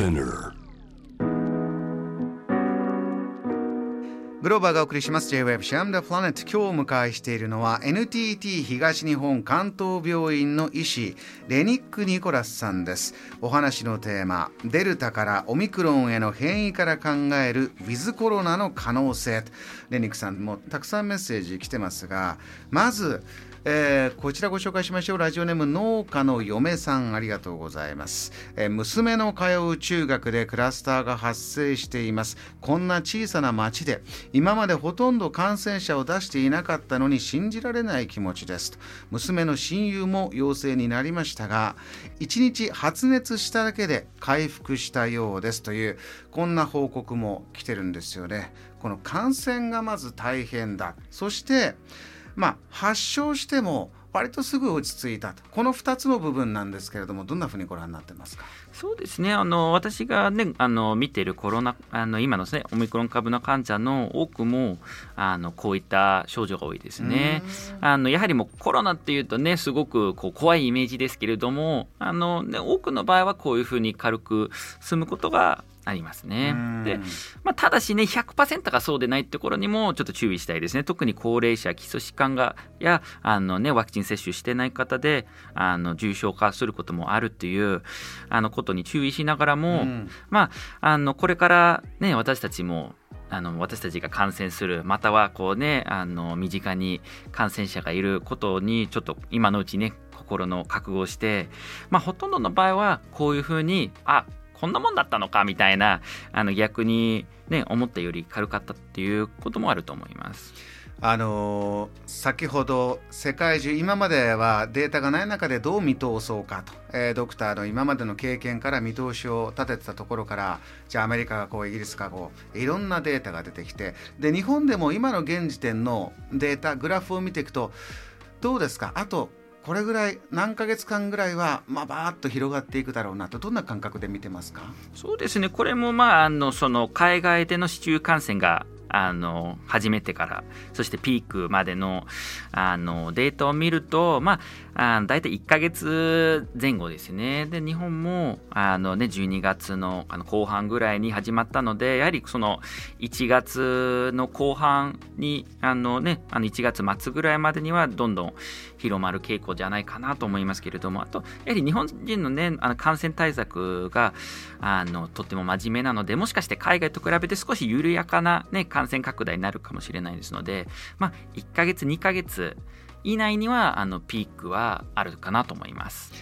Spinner. グローバーがお送りします。J-Web シャムダプラネット今日お迎えしているのは NTT 東日本関東病院の医師レニック・ニコラスさんです。お話のテーマデルタからオミクロンへの変異から考えるウィズコロナの可能性。レニックさんもたくさんメッセージ来てますがまずえー、こちらご紹介しましょう。ラジオネーム農家の嫁さんありがとうございます、えー、娘の通う中学でクラスターが発生しています。こんな小さな町で今までほとんど感染者を出していなかったのに信じられない気持ちです。娘の親友も陽性になりましたが1日発熱しただけで回復したようです。というこんな報告も来てるんですよね。この感染がまず大変だ。そしてまあ、発症しても割とすぐ落ち着いたと。この2つの部分なんですけれどもどんなふうにご覧になってますか？そうですね。あの私が、ね、あの見ているコロナあの今の、ね、オミクロン株の患者の多くもあのこういった症状が多いですね。あのやはりもうコロナっていうとねすごくこう怖いイメージですけれどもあの、ね、多くの場合はこういうふうに軽く済むことがありますね。で、まあ、ただしね、100%がそうでないところにもちょっと注意したいですね。特に高齢者、基礎疾患がやあの、ね、ワクチン接種してない方であの重症化することもあるっていうあのことに注意しながらも、まあ、あのこれから、ね、私たちもあの私たちが感染するまたはこうねあの身近に感染者がいることにちょっと今のうちね心の覚悟をして、まあ、ほとんどの場合はこういうふうにあこんなもんだったのかみたいなあの逆にね思ったより軽かったっていうこともあると思います。あの、先ほど世界中今まではデータがない中でどう見通そうかと、えー、ドクターの今までの経験から見通しを立ててたところからじゃあアメリカがこうイギリスがこういろんなデータが出てきてで日本でも今の現時点のデータグラフを見ていくとどうですか？あとこれぐらい何ヶ月間ぐらいはまあバーッと広がっていくだろうなとどんな感覚で見てますか？そうですね。これもまああのその海外での市中感染があの始めてからそしてピークまでのあのデータを見ると、まあ、あ大体1か月前後ですね。で日本もあの、ね、12月のあの後半ぐらいに始まったのでやはりその1月の後半にあの、ね、あの1月末ぐらいまでにはどんどん広まる傾向じゃないかなと思いますけれどもあとやはり日本人の,、ね、あの感染対策があのとっても真面目なのでもしかして海外と比べて少し緩やかな、ね、感染拡大になるかもしれないですので、まあ、1ヶ月2ヶ月以内にはあのピークはあるかなと思います。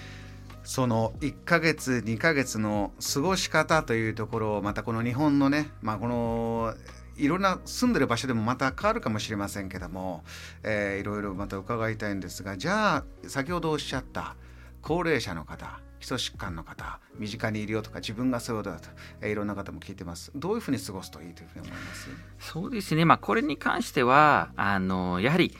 その1ヶ月2ヶ月の過ごし方というところをまたこの日本のね、まあ、このいろんな住んでる場所でもまた変わるかもしれませんけども、えー、いろいろまた伺いたいんですがじゃあ先ほどおっしゃった高齢者の方基礎疾患の方身近にいるよとか自分がそうだと、えー、いろんな方も聞いてます。どういうふうに過ごすといいというふうに思います？そうですね。まあこれに関してはあのやはり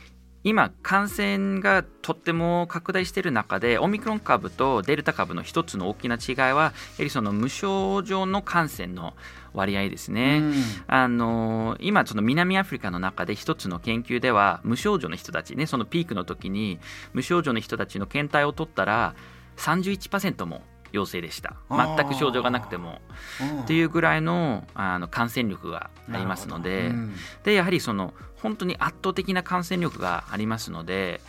今感染がとっても拡大している中でオミクロン株とデルタ株の一つの大きな違いはやはりその無症状の感染の割合ですね、うん、あの今その南アフリカの中で一つの研究では無症状の人たちねそのピークの時に無症状の人たちの検体を取ったら31%も陽性でした。全く症状がなくても。っていうぐらいのあの感染力がありますので。うん、でやはりその本当に圧倒的な感染力がありますので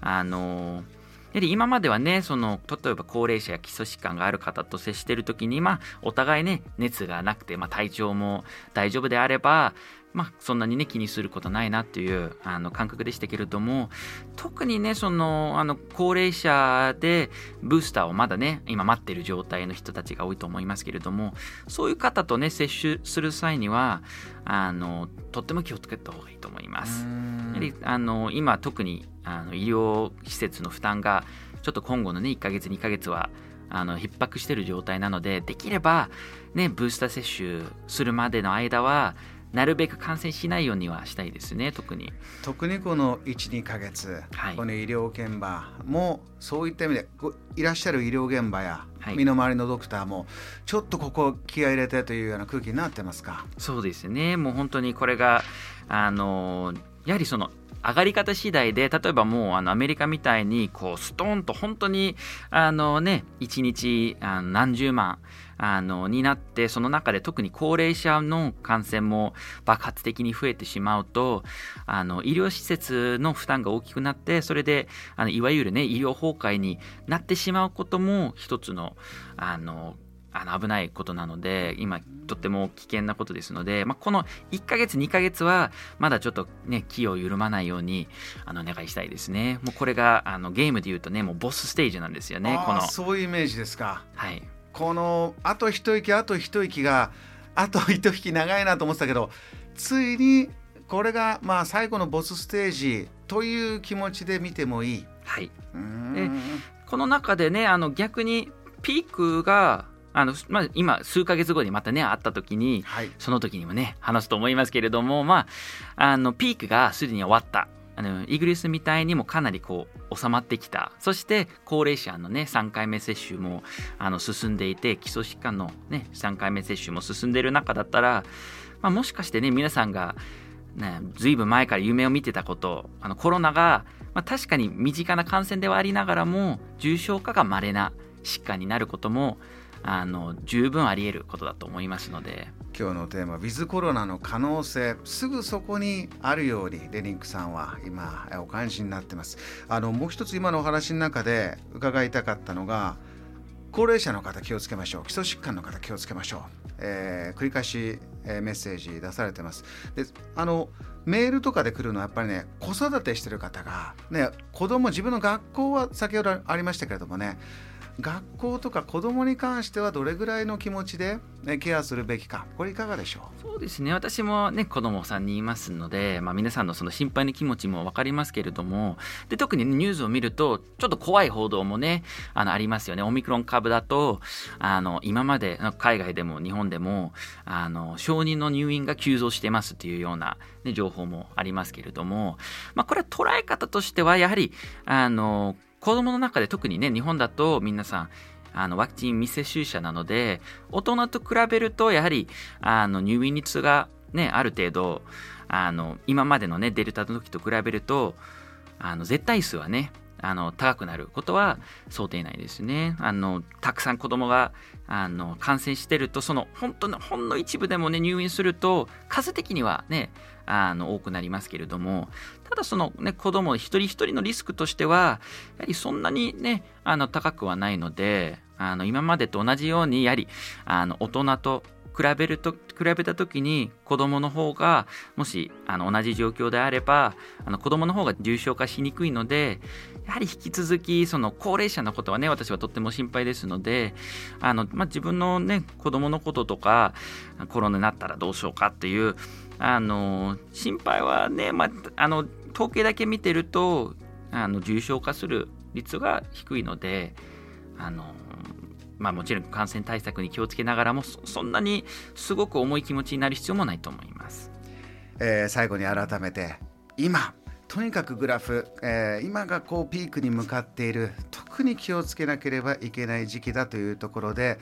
あのやはり今まではねその例えば高齢者や基礎疾患がある方と接している時に、まあ、お互いね熱がなくて、まあ、体調も大丈夫であればまあ、そんなにね気にすることないなっていうあの感覚でしたけれども特にねそのあの高齢者でブースターをまだね今待ってる状態の人たちが多いと思いますけれどもそういう方とね接種する際にはあのとっても気をつけた方がいいと思います。やはりあの今特にあの医療施設の負担がちょっと今後のね1ヶ月2ヶ月はあの逼迫している状態なのでできればねブースター接種するまでの間はなるべく感染しないようにはしたいですね特に。特にこの12か月、はい、この医療現場もそういった意味でいらっしゃる医療現場や身の回りのドクターもちょっとここ気合入れてというような空気になってますか？そうですね。もう本当にこれがあのやはりその上がり方次第で例えばもうあのアメリカみたいにこうストーンと本当にあのね1日あの何十万あのになってその中で特に高齢者の感染も爆発的に増えてしまうとあの医療施設の負担が大きくなってそれであのいわゆるね医療崩壊になってしまうことも一つのあのあの危ないことなので今とっても危険なことですので、まあ、この1ヶ月2ヶ月はまだちょっとね気を緩まないようにあのお願いしたいですね。もうこれがあのゲームでいうとねもうボスステージなんですよねこの。そういうイメージですか。はい。このあと一息あと一息があと一息長いなと思ってたけどついにこれがまあ最後のボスステージという気持ちで見てもいい。はい、でこの中でねあの逆にピークがあのまあ、今数か月後にまたね会った時に、はい、その時にもね話すと思いますけれどもまああのピークがすでに終わった。あのイギリスみたいにもかなりこう収まってきた。そして高齢者のね3回目接種もあの進んでいて基礎疾患のね3回目接種も進んでいる中だったら、まあ、もしかしてね皆さんがね、ずいぶん前から夢を見てたことあのコロナが、まあ、確かに身近な感染ではありながらも重症化が稀な疾患になることもあの十分あり得ることだと思いますので。今日のテーマウィズコロナの可能性。すぐそこにあるようにレニンクさんは今お感じになってます。あのもう一つ今のお話の中で伺いたかったのが高齢者の方気をつけましょう。基礎疾患の方気をつけましょう、えー、繰り返し、えー、メッセージ出されてます。であのメールとかで来るのはやっぱりね子育てしてる方がね子供自分の学校は先ほどありましたけれどもね学校とか子どもに関してはどれぐらいの気持ちで、ね、ケアするべきかこれいかがでしょう？そうですね。私もね子供さんにいますので、まあ、皆さんのその心配の気持ちも分かりますけれどもで特に、ニュースを見るとちょっと怖い報道もねあのありますよね。オミクロン株だとあの今まで海外でも日本でもあの承認の入院が急増してますっていうような、ね、情報もありますけれども、まあ、これは捉え方としてはやはりあの子供の中で特にね、日本だと皆さん、あのワクチン未接種者なので、大人と比べると、やはりあの入院率がね、ある程度、あの今までのね、デルタの時と比べると、あの絶対数はね、あの高くなることは想定内ですね。あのたくさん子供があの感染してるとその本当のほんの一部でもね入院すると数的にはねあの多くなりますけれどもただそのね子供一人一人のリスクとしてはやはりそんなにねあの高くはないのであの今までと同じようにやはりあの大人と比べると比べた時に子供の方がもしあの同じ状況であればあの子供の方が重症化しにくいのでやはり引き続きその高齢者のことはね私はとっても心配ですのであの、まあ、自分のね子供のこととかコロナになったらどうしようかっていうあの心配はね、まあ、あの統計だけ見てるとあの重症化する率が低いのであのまあ、もちろん感染対策に気をつけながらもそんなにすごく重い気持ちになる必要もないと思います。えー、最後に改めて今とにかくグラフ、えー、今がこうピークに向かっている。特に気をつけなければいけない時期だというところで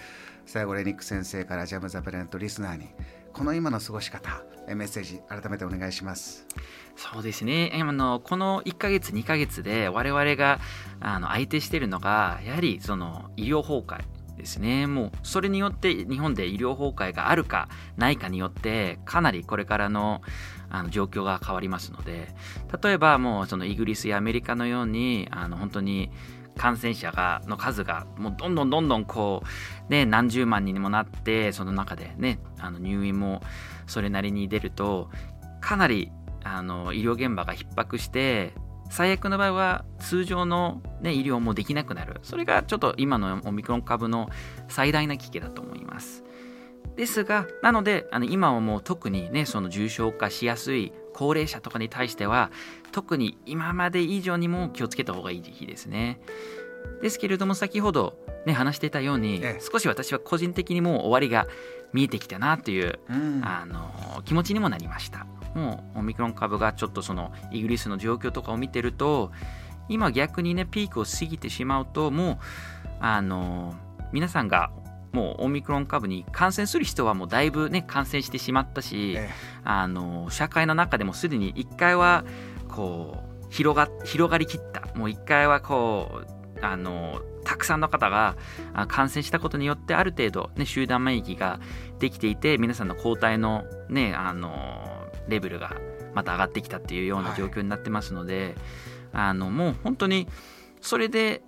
最後レニック先生からジャム・ザ・プレントリスナーにこの今の過ごし方メッセージ改めてお願いします。そうですね。あのこの1か月2か月で我々があの相手しているのがやはりその医療崩壊。ですね。もうそれによって日本で医療崩壊があるかないかによってかなりこれからのあの状況が変わりますので例えばもうそのイギリスやアメリカのようにあの本当に感染者がの数がもうどんどんどんどんこう、ね、何十万人にもなってその中でねあの入院もそれなりに出るとかなりあの医療現場が逼迫して最悪の場合は通常の、ね、医療もできなくなる。それがちょっと今のオミクロン株の最大な危機だと思います。ですがなのであの今はもう特にねその重症化しやすい高齢者とかに対しては特に今まで以上にも気をつけた方がいい時期ですね。ですけれども先ほどね話していたように、少し私は個人的にもう終わりが見えてきたなという、うん、あの気持ちにもなりました。もうオミクロン株がちょっとそのイギリスの状況とかを見てると今逆にねピークを過ぎてしまうともうあの皆さんがもうオミクロン株に感染する人はもうだいぶね感染してしまったし、あの社会の中でもすでに1回はこう広が広がりきった。もう一回はこうあのたくさんの方が感染したことによってある程度、ね、集団免疫ができていて皆さんの抗体の,、ね、あのレベルがまた上がってきたっていうような状況になってますので、はい、あのもう本当にそれで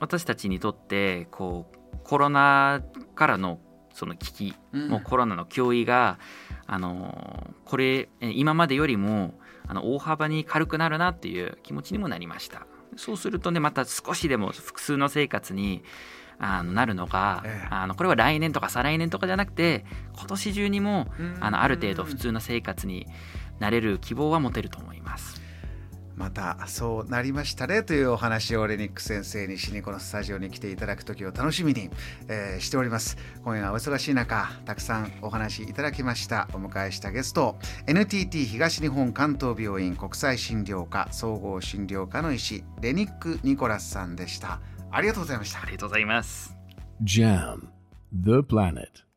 私たちにとってこうコロナからのその危機、うん、もうコロナの脅威があのこれ今までよりもあの大幅に軽くなるなっていう気持ちにもなりましたそうするとねまた少しでも複数の生活にあのなるのが、ええ、あのこれは来年とか再来年とかじゃなくて今年中にもあのある程度普通の生活になれる希望は持てると思います。またそうなりましたね。というお話をレニック先生にしにこのスタジオに来ていただく時を楽しみに、えー、しております。今夜はお忙しい中たくさんお話いただきました。お迎えしたゲスト NTT 東日本関東病院国際診療科総合診療科の医師レニック・ニコラスさんでした。ありがとうございました。ありがとうございます JAM The Planet